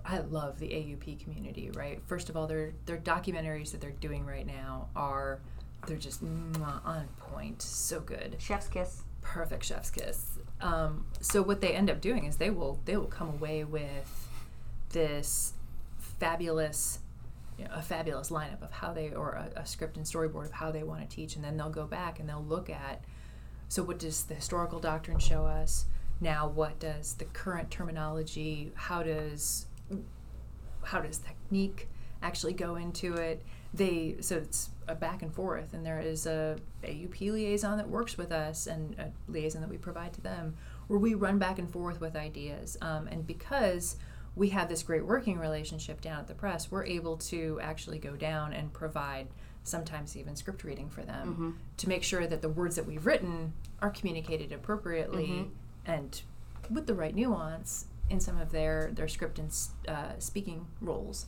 I love the AUP community, right? First of all, their their documentaries that they're doing right now are they're just on point, so good. Chef's kiss. perfect chef's kiss. Um, so what they end up doing is they will they will come away with this fabulous you know, a fabulous lineup of how they or a, a script and storyboard of how they want to teach and then they'll go back and they'll look at so what does the historical doctrine show us now what does the current terminology how does how does technique actually go into it they so it's a back and forth, and there is a AUP liaison that works with us and a liaison that we provide to them, where we run back and forth with ideas. Um, and because we have this great working relationship down at the press, we're able to actually go down and provide sometimes even script reading for them Mm-hmm. to make sure that the words that we've written are communicated appropriately Mm-hmm. and with the right nuance in some of their their script and uh, speaking roles.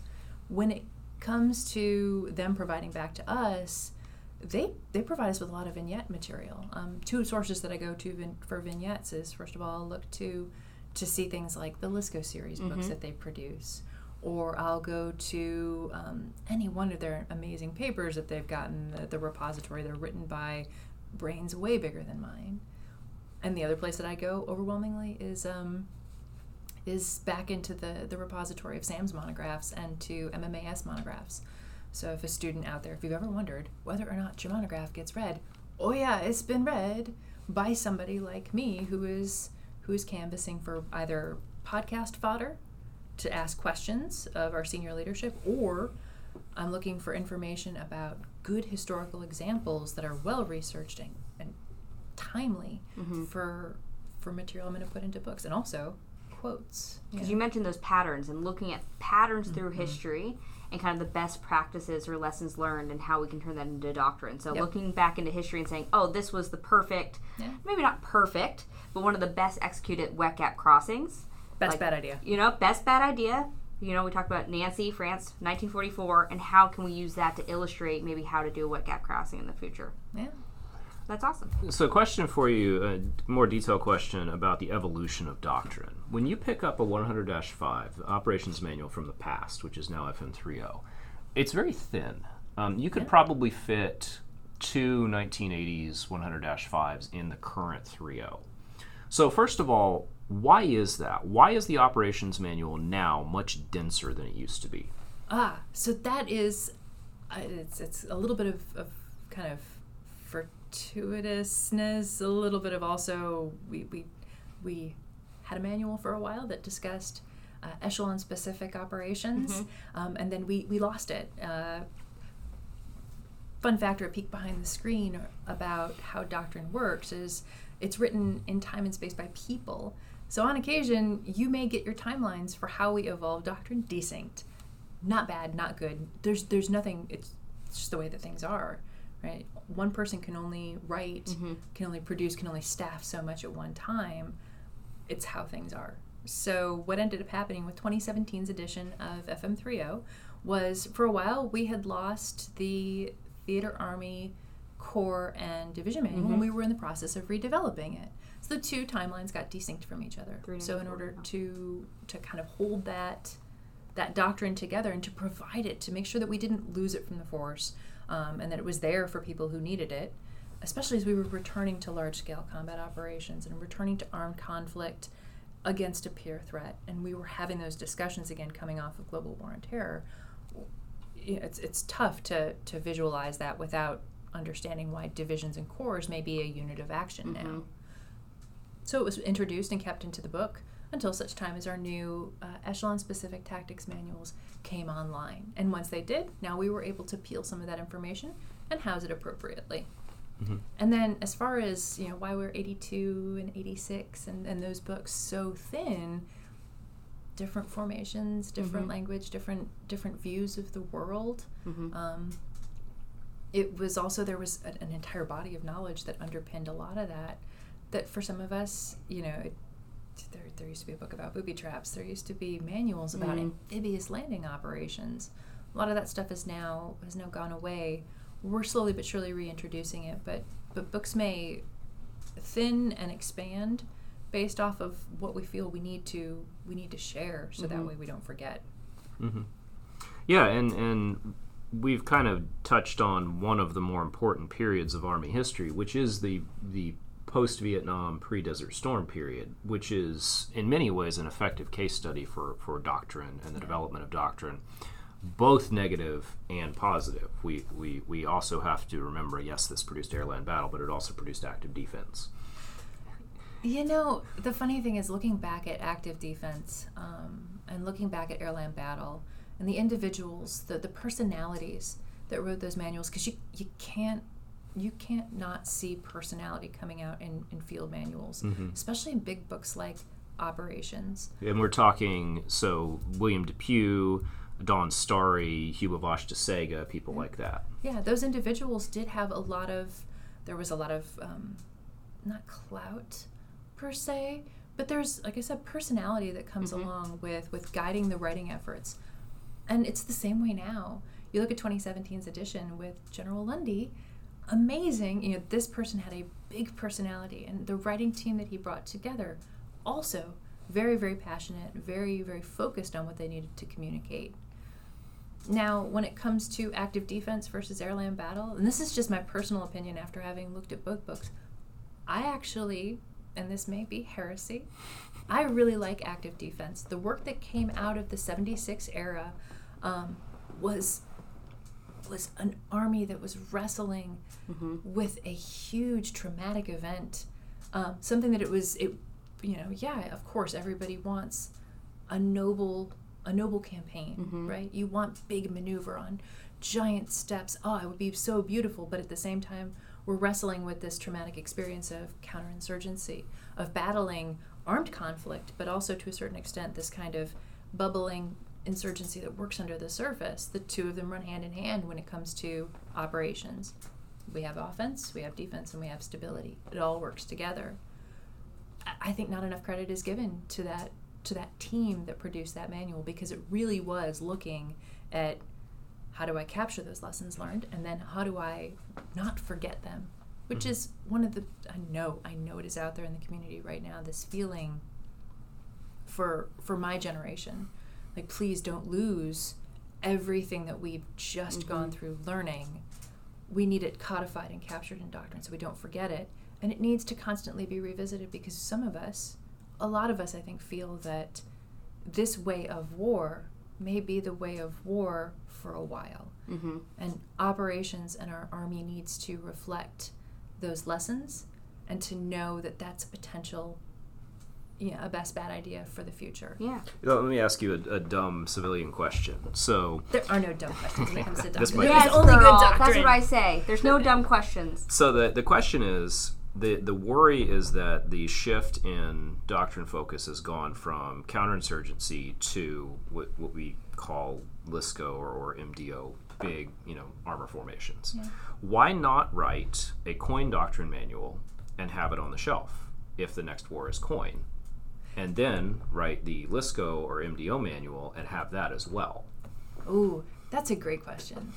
When it comes to them providing back to us, they they provide us with a lot of vignette material. Um, two sources that I go to vin- for vignettes is first of all I'll look to to see things like the LSCO series books that they produce, or I'll go to um, any one of their amazing papers that they've gotten the, the repository. They're written by brains way bigger than mine. And the other place that I go overwhelmingly is um, is back into the, the repository of SAMS monographs and to MMAS monographs. So if a student out there, if you've ever wondered whether or not your monograph gets read, oh yeah, it's been read by somebody like me who is who is canvassing for either podcast fodder to ask questions of our senior leadership or I'm looking for information about good historical examples that are well researched and, and timely mm-hmm. for for material I'm going to put into books and also quotes. Because you mentioned those patterns and looking at patterns through Mm-hmm. history and kind of the best practices or lessons learned and how we can turn that into doctrine. So Yep. looking back into history and saying, oh, this was the perfect, Yeah. maybe not perfect, but one of the best executed wet gap crossings. Best like- bad idea. You know, best bad idea. You know, we talked about Nancy, France, 1944, and how can we use that to illustrate maybe how to do a wet gap crossing in the future. Yeah. That's awesome. So, question for you, a more detailed question about the evolution of doctrine. When you pick up a 100 5, the operations manual from the past, which is now FM30, it's very thin. Um, you could probably fit two 1980s 100 5s in the current 30. So, first of all, why is that? Why is the operations manual now much denser than it used to be? Ah, so that is, uh, it's it's a little bit of, of kind of fortuitousness, a little bit of also we we we had a manual for a while that discussed uh, echelon specific operations, um, and then we we lost it. Uh, fun fact or a peek behind the screen about how doctrine works is it's written in time and space by people. So on occasion, you may get your timelines for how we evolve doctrine desynced. Not bad, not good. There's there's nothing. It's, it's just the way that things are, right? One person can only write, can only produce, can only staff so much at one time. It's how things are. So what ended up happening with 2017's edition of FM30 was for a while we had lost the theater army corps and division manual and we were in the process of redeveloping it. So the two timelines got desynced from each other. Three So in order to to kind of hold that that doctrine together and to provide it to make sure that we didn't lose it from the force um, and that it was there for people who needed it especially as we were returning to large scale combat operations and returning to armed conflict against a peer threat. And we were having those discussions again coming off of global war on terror. It's, it's tough to, to visualize that without understanding why divisions and corps may be a unit of action now. So it was introduced and kept into the book until such time as our new uh, echelon specific tactics manuals came online. And once they did, now we were able to peel some of that information and house it appropriately. And then, as far as you know, why we're 82 and 86 and, and those books so thin, different formations, different language, different different views of the world. Um, it was also there was an, an entire body of knowledge that underpinned a lot of that. That for some of us, you know, it, there, there used to be a book about booby traps. There used to be manuals about mm-hmm. amphibious landing operations. A lot of that stuff is now has now gone away. We're slowly but surely reintroducing it, but but books may thin and expand based off of what we feel we need to we need to share, so that mm-hmm. way we don't forget. Mm-hmm. Yeah, and and we've kind of touched on one of the more important periods of Army history, which is the the post Vietnam pre Desert Storm period, which is in many ways an effective case study for for doctrine and the development of doctrine, both negative and positive. We we we also have to remember, yes, this produced airland battle, but it also produced active defense. You know, the funny thing is looking back at active defense um, and looking back at airland battle and the individuals, the, the personalities that wrote those manuals because you you can't you can't not see personality coming out in, in field manuals, especially in big books like Operations. And we're talking so William DePuy, Don Starry, Huba Wass de Czege, people like that. Yeah, those individuals did have a lot of. There was a lot of um, not clout per se, but there's like I said, personality that comes along with with guiding the writing efforts, and it's the same way now. You look at 2017's edition with General Lundy, amazing. You know, this person had a big personality, and the writing team that he brought together, also very very passionate, very very focused on what they needed to communicate. Now, when it comes to active defense versus airland battle, and this is just my personal opinion after having looked at both books, I actually, and this may be heresy, I really like active defense. The work that came out of the 76 era um, was was an army that was wrestling with a huge traumatic event, um, something that it was it, you know, yeah, of course, everybody wants a noble a noble campaign, right? You want big maneuver on giant steps. Oh, it would be so beautiful, but at the same time, we're wrestling with this traumatic experience of counterinsurgency, of battling armed conflict, but also to a certain extent this kind of bubbling insurgency that works under the surface. The two of them run hand in hand when it comes to operations. We have offense, we have defense, and we have stability. It all works together. I- think not enough credit is given to that to that team that produced that manual because it really was looking at how do I capture those lessons learned and then how do I not forget them which mm-hmm. is one of the I know I know it is out there in the community right now this feeling for for my generation like please don't lose everything that we've just gone through learning. We need it codified and captured in doctrine so we don't forget it. And it needs to constantly be revisited because some of us a lot of us i think feel that this way of war may be the way of war for a while. Mm-hmm. and operations and our army needs to reflect those lessons and to know that that's a potential you know, a best bad idea for the future Yeah. Let me ask you a, a dumb civilian question. So, there are no dumb questions when it comes to This doctrine. Yes, only girl. good That's what I say. There's no dumb questions. so the the question is the the worry is that the shift in doctrine focus has gone from counterinsurgency to what, what we call LSCO or, or MDO, big you know armor formations. Why not write a coin doctrine manual and have it on the shelf if the next war is coin, and then write the LSCO or MDO manual and have that as well? Ooh, that's a great question.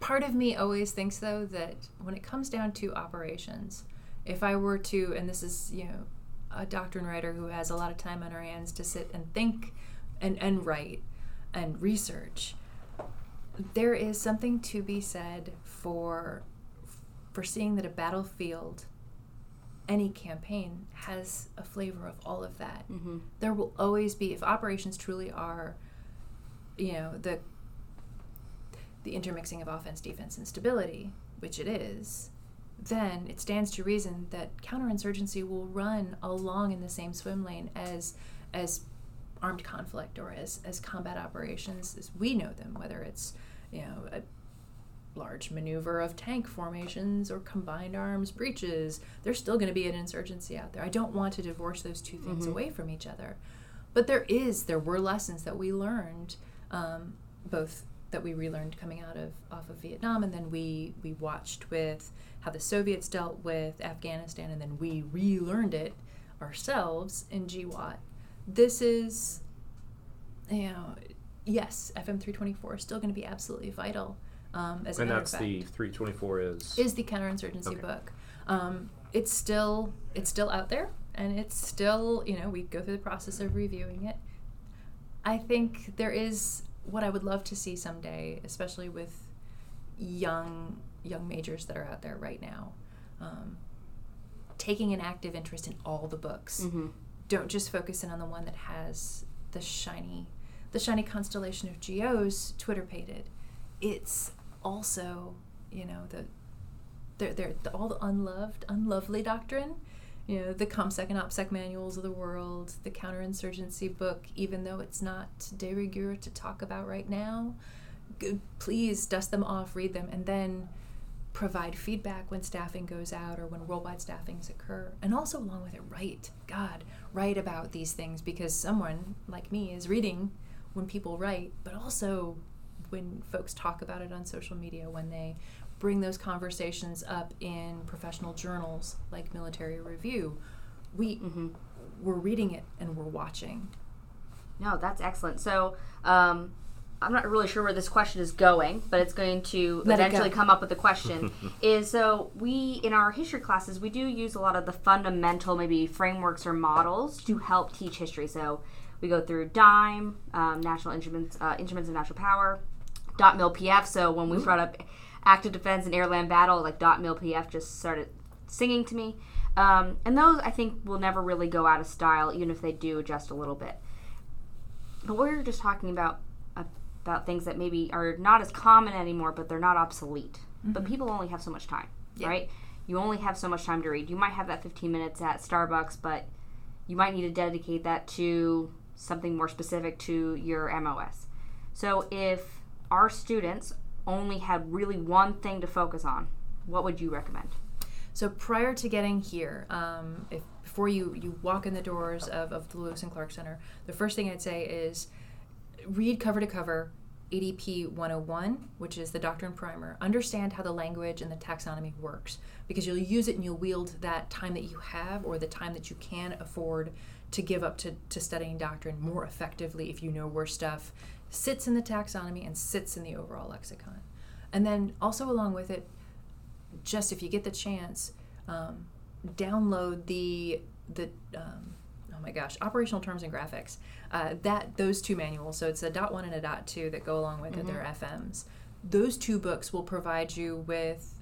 Part of me always thinks though that when it comes down to operations, if I were to, and this is you know a doctrine writer who has a lot of time on her hands to sit and think and and write and research, there is something to be said for for seeing that a battlefield any campaign has a flavor of all of that. Mm-hmm. There will always be, if operations truly are, you know, the the intermixing of offense, defense, and stability, which it is, then it stands to reason that counterinsurgency will run along in the same swim lane as as armed conflict or as, as combat operations as we know them, whether it's you know a large maneuver of tank formations or combined arms breaches, there's still going to be an insurgency out there. I don't want to divorce those two things away from each other. But there is, there were lessons that we learned, um, both that we relearned coming out of off of Vietnam, and then we we watched with how the Soviets dealt with Afghanistan, and then we relearned it ourselves in GWOT. This is, you know, yes, FM three twenty four is still going to be absolutely vital. Um, as And matter that's of the 324 is. is the counterinsurgency Okay. book. Um, it's still it's still out there, and it's still you know we go through the process of reviewing it. I think there is what I would love to see someday, especially with young young majors that are out there right now, um, taking an active interest in all the books. Don't just focus in on the one that has the shiny the shiny constellation of geos Twitter pated. It's also you know the they're, they're the, all the unloved, unlovely doctrine. You know, the ComSec and OPSEC manuals of the world, the counterinsurgency book, even though it's not de rigueur to talk about right now, g- please dust them off, read them, and then provide feedback when staffing goes out or when worldwide staffings occur. And also, along with it, write. God, write about these things because someone like me is reading when people write, but also when folks talk about it on social media, when they bring those conversations up in professional journals like Military Review. We, We're reading it and we're watching. No, that's excellent. So, um, I'm not really sure where this question is going, but it's going to Let eventually go. come up with the question. is so we in our history classes we do use a lot of the fundamental maybe frameworks or models to help teach history. So we go through DIME, um, National Instruments, uh, Instruments of National Power, dot mil PF. So when we brought up active defense and air land battle, like dot mil PF just started singing to me. Um, and those I think will never really go out of style, even if they do adjust a little bit. But we were just talking about about things that maybe are not as common anymore, but they're not obsolete. But people only have so much time, Yeah. right? You only have so much time to read. You might have that 15 minutes at Starbucks, but you might need to dedicate that to something more specific to your MOS. So if our students only had really one thing to focus on, what would you recommend? So prior to getting here, um, if before you you walk in the doors of, of the Lewis and Clark Center, the first thing I'd say is read cover to cover ADP 101, which is the Doctrine Primer. Understand how the language and the taxonomy works because you'll use it and you'll wield that time that you have or the time that you can afford to give up to, to studying doctrine more effectively if you know where stuff sits in the taxonomy and sits in the overall lexicon. And then also along with it, just if you get the chance, um, download the the um, oh my gosh, operational terms and graphics. Uh, that those two manuals. So it's a dot one and a dot two that go along with it. They're FMs. Those two books will provide you with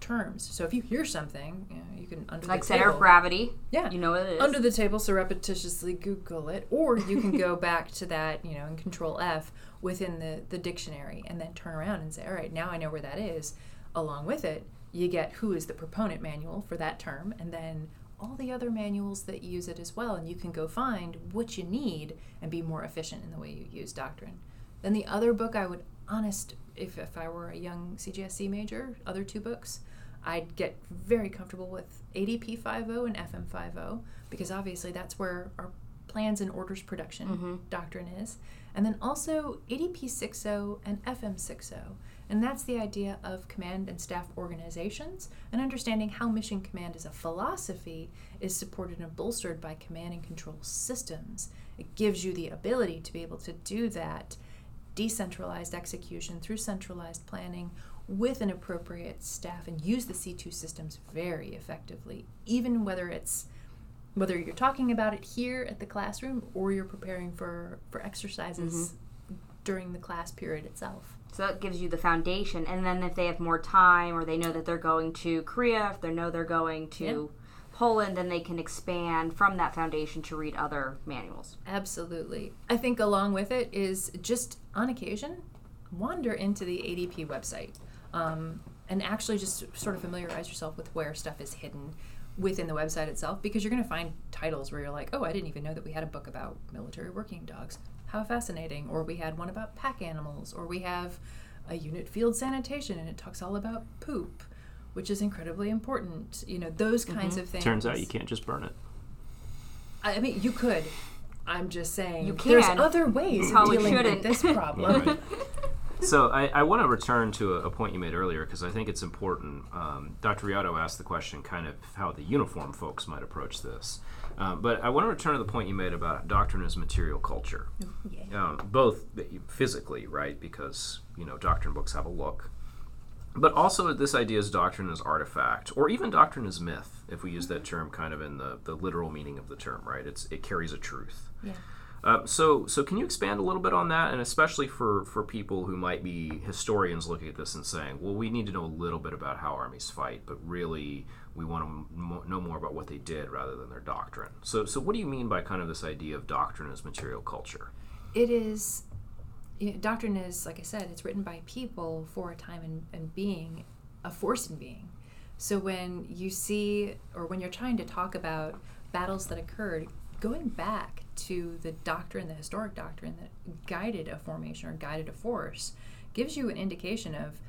terms. So if you hear something, you, know, you can under the Like center table, of gravity. Yeah. You know what it is. under the table, surreptitiously Google it, or you can go back to that, you know, and Control F within the the dictionary, and then turn around and say, all right, now I know where that is. Along with it, you get who is the proponent manual for that term, and then all the other manuals that use it as well, and you can go find what you need and be more efficient in the way you use doctrine. Then the other book I would honest if if I were a young CGSC major, other two books, I'd get very comfortable with ADP 50 and FM 50 because obviously that's where our plans and orders production mm-hmm. doctrine is. And then also ADP 60 and FM 60. And that's the idea of command and staff organizations and understanding how mission command as a philosophy is supported and bolstered by command and control systems. It gives you the ability to be able to do that decentralized execution through centralized planning with an appropriate staff and use the C2 systems very effectively, even whether it's whether you're talking about it here at the classroom or you're preparing for, for exercises mm-hmm. during the class period itself. So that gives you the foundation, and then if they have more time, or they know that they're going to Korea, if they know they're going to Poland, then they can expand from that foundation to read other manuals. Absolutely. I think along with it is just on occasion wander into the ADP website um, and actually just sort of familiarize yourself with where stuff is hidden within the website itself because you're going to find titles where you're like, oh, I didn't even know that we had a book about military working dogs. How fascinating. Or we had one about pack animals, or we have a unit field sanitation and it talks all about poop. Which is incredibly important, you know, those kinds of things. Turns out you can't just burn it. I I mean, you could. I'm just saying. You can. There's other ways of probably dealing shouldn't. with this problem. Right. so I, I want to return to a, a point you made earlier because I think it's important. Um, Dr. Riotto asked the question kind of how the uniform folks might approach this. Um, but I want to return to the point you made about doctrine as material culture. yeah. um, both physically, right? Because you know doctrine books have a look, but also this idea is doctrine as artifact, or even doctrine as myth, if we use that term kind of in the, the literal meaning of the term, right? It's it carries a truth. Yeah. Uh, so, so can you expand a little bit on that, and especially for for people who might be historians looking at this and saying, "Well, we need to know a little bit about how armies fight, but really we want to know more about what they did rather than their doctrine." So, so what do you mean by kind of this idea of doctrine as material culture? It is. You know, doctrine is, like I said, it's written by people for a time and, and being, a force in being. So when you see, or when you're trying to talk about battles that occurred, going back to the doctrine, the historic doctrine that guided a formation or guided a force, gives you an indication of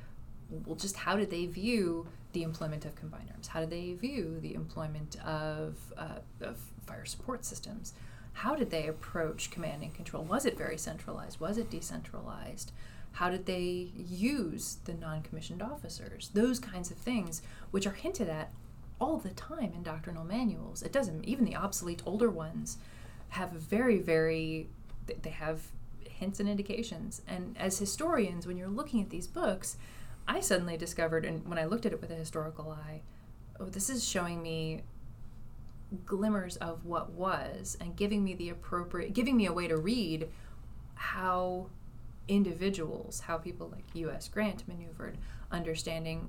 well, just how did they view the employment of combined arms? How did they view the employment of, uh, of fire support systems? How did they approach command and control? Was it very centralized? Was it decentralized? How did they use the non commissioned officers? Those kinds of things, which are hinted at all the time in doctrinal manuals. It doesn't, even the obsolete older ones have very, very, they have hints and indications. And as historians, when you're looking at these books, I suddenly discovered, and when I looked at it with a historical eye, oh, this is showing me glimmers of what was and giving me the appropriate, giving me a way to read how individuals, how people like U.S. Grant maneuvered, understanding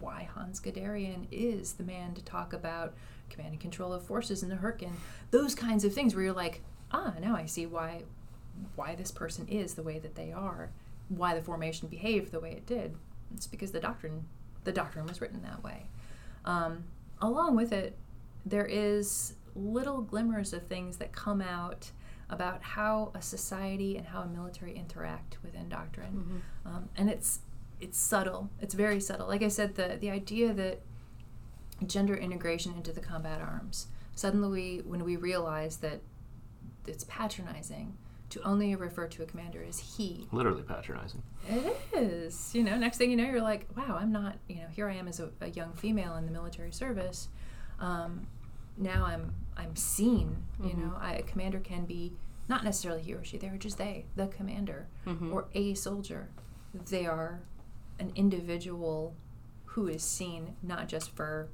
why Hans Guderian is the man to talk about command and control of forces in the Hurricane, those kinds of things where you're like, ah, now I see why why this person is the way that they are why the formation behaved the way it did. It's because the doctrine the doctrine was written that way. Um, along with it, there is little glimmers of things that come out about how a society and how a military interact within doctrine, mm-hmm. um, and it's it's subtle. It's very subtle. Like I said, the the idea that gender integration into the combat arms suddenly, when we realize that it's patronizing, to only refer to a commander as he. Literally patronizing. It is. You know, next thing you know, you're like, wow, I'm not, you know, here I am as a, a young female in the military service. Um, now I'm I'm seen. Mm-hmm. You know, I, a commander can be not necessarily he or she. They are just they, the commander, mm-hmm. or a soldier. They are an individual who is seen not just for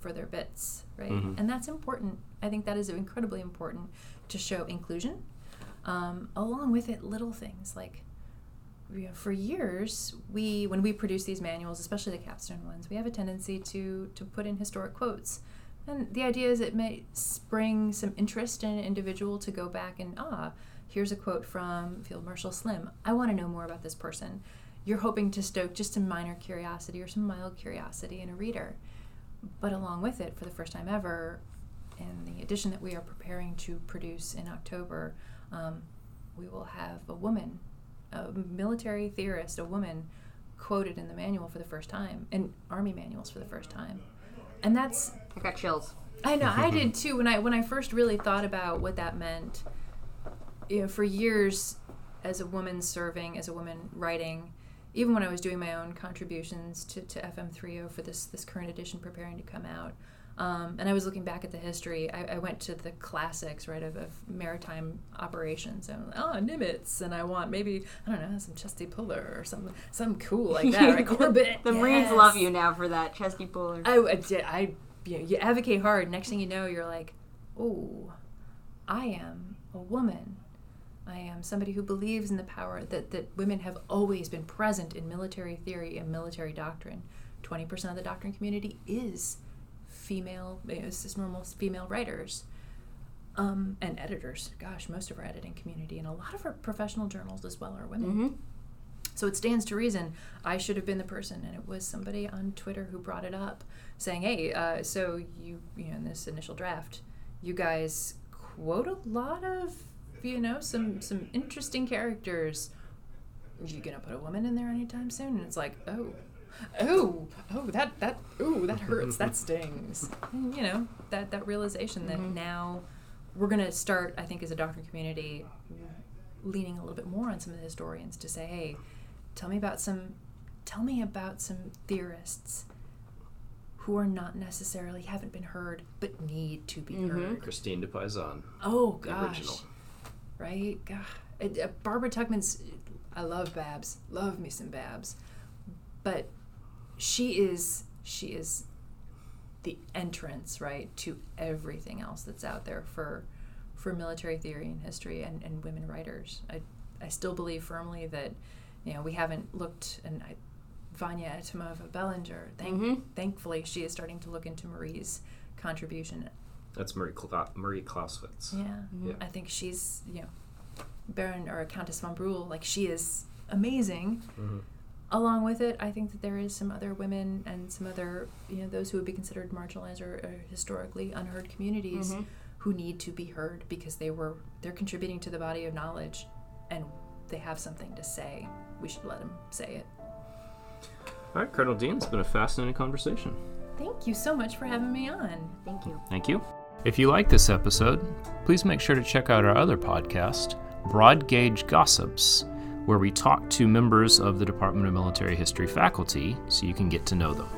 for their bits, right? Mm-hmm. And that's important. I think that is incredibly important to show inclusion um, along with it, little things like you know, for years we when we produce these manuals, especially the capstone ones, we have a tendency to to put in historic quotes. And the idea is it may spring some interest in an individual to go back and ah, here's a quote from Field Marshal Slim. I want to know more about this person. You're hoping to stoke just a minor curiosity or some mild curiosity in a reader. But along with it, for the first time ever, in the edition that we are preparing to produce in October, um, we will have a woman, a military theorist, a woman quoted in the manual for the first time, in army manuals for the first time, and that's. I got chills. I know I did too when I when I first really thought about what that meant. You know, for years, as a woman serving, as a woman writing, even when I was doing my own contributions to, to FM30 for this this current edition preparing to come out, um, and I was looking back at the history. I, I went to the classics, right, of, of maritime operations. And oh, Nimitz, and I want maybe I don't know some Chesty Puller or some some cool like that, right? Corbett. the yes. Marines love you now for that Chesty Puller. I, I did. I you, know, you advocate hard. Next thing you know, you're like, oh, I am a woman. I am somebody who believes in the power that, that women have always been present in military theory and military doctrine. 20% of the doctrine community is female, it's just normal female writers um, and editors. Gosh, most of our editing community and a lot of our professional journals as well are women. Mm-hmm. So it stands to reason I should have been the person, and it was somebody on Twitter who brought it up, saying, "Hey, uh, so you, you know, in this initial draft, you guys quote a lot of, you know, some some interesting characters. Are you gonna put a woman in there anytime soon?" And it's like, oh, oh, oh, that that ooh, that hurts, that stings. And, you know, that that realization that mm-hmm. now we're going to start, I think, as a doctrine community, leaning a little bit more on some of the historians to say, hey, tell me about some, tell me about some theorists who are not necessarily haven't been heard but need to be mm-hmm. heard. Christine de Pizan. Oh gosh, right? God. Uh, Barbara Tuchman's, I love Babs. Love me some Babs, but she is she is the entrance right to everything else that's out there for for military theory and history and, and women writers I, I still believe firmly that you know we haven't looked and I, Vanya Eftimova Bellinger thank, mm-hmm. thankfully she is starting to look into Marie's contribution that's Marie Cla- Marie Clausewitz yeah. Mm-hmm. yeah I think she's you know Baron or Countess von Brühl like she is amazing mm-hmm along with it, I think that there is some other women and some other, you know, those who would be considered marginalized or, or historically unheard communities mm-hmm. who need to be heard because they were they're contributing to the body of knowledge, and they have something to say, we should let them say it. All right, Colonel Dean, it's been a fascinating conversation. Thank you so much for having me on. Thank you. Thank you. If you like this episode, please make sure to check out our other podcast, Broad Gauge Gossips, where we talk to members of the Department of Military History faculty so you can get to know them.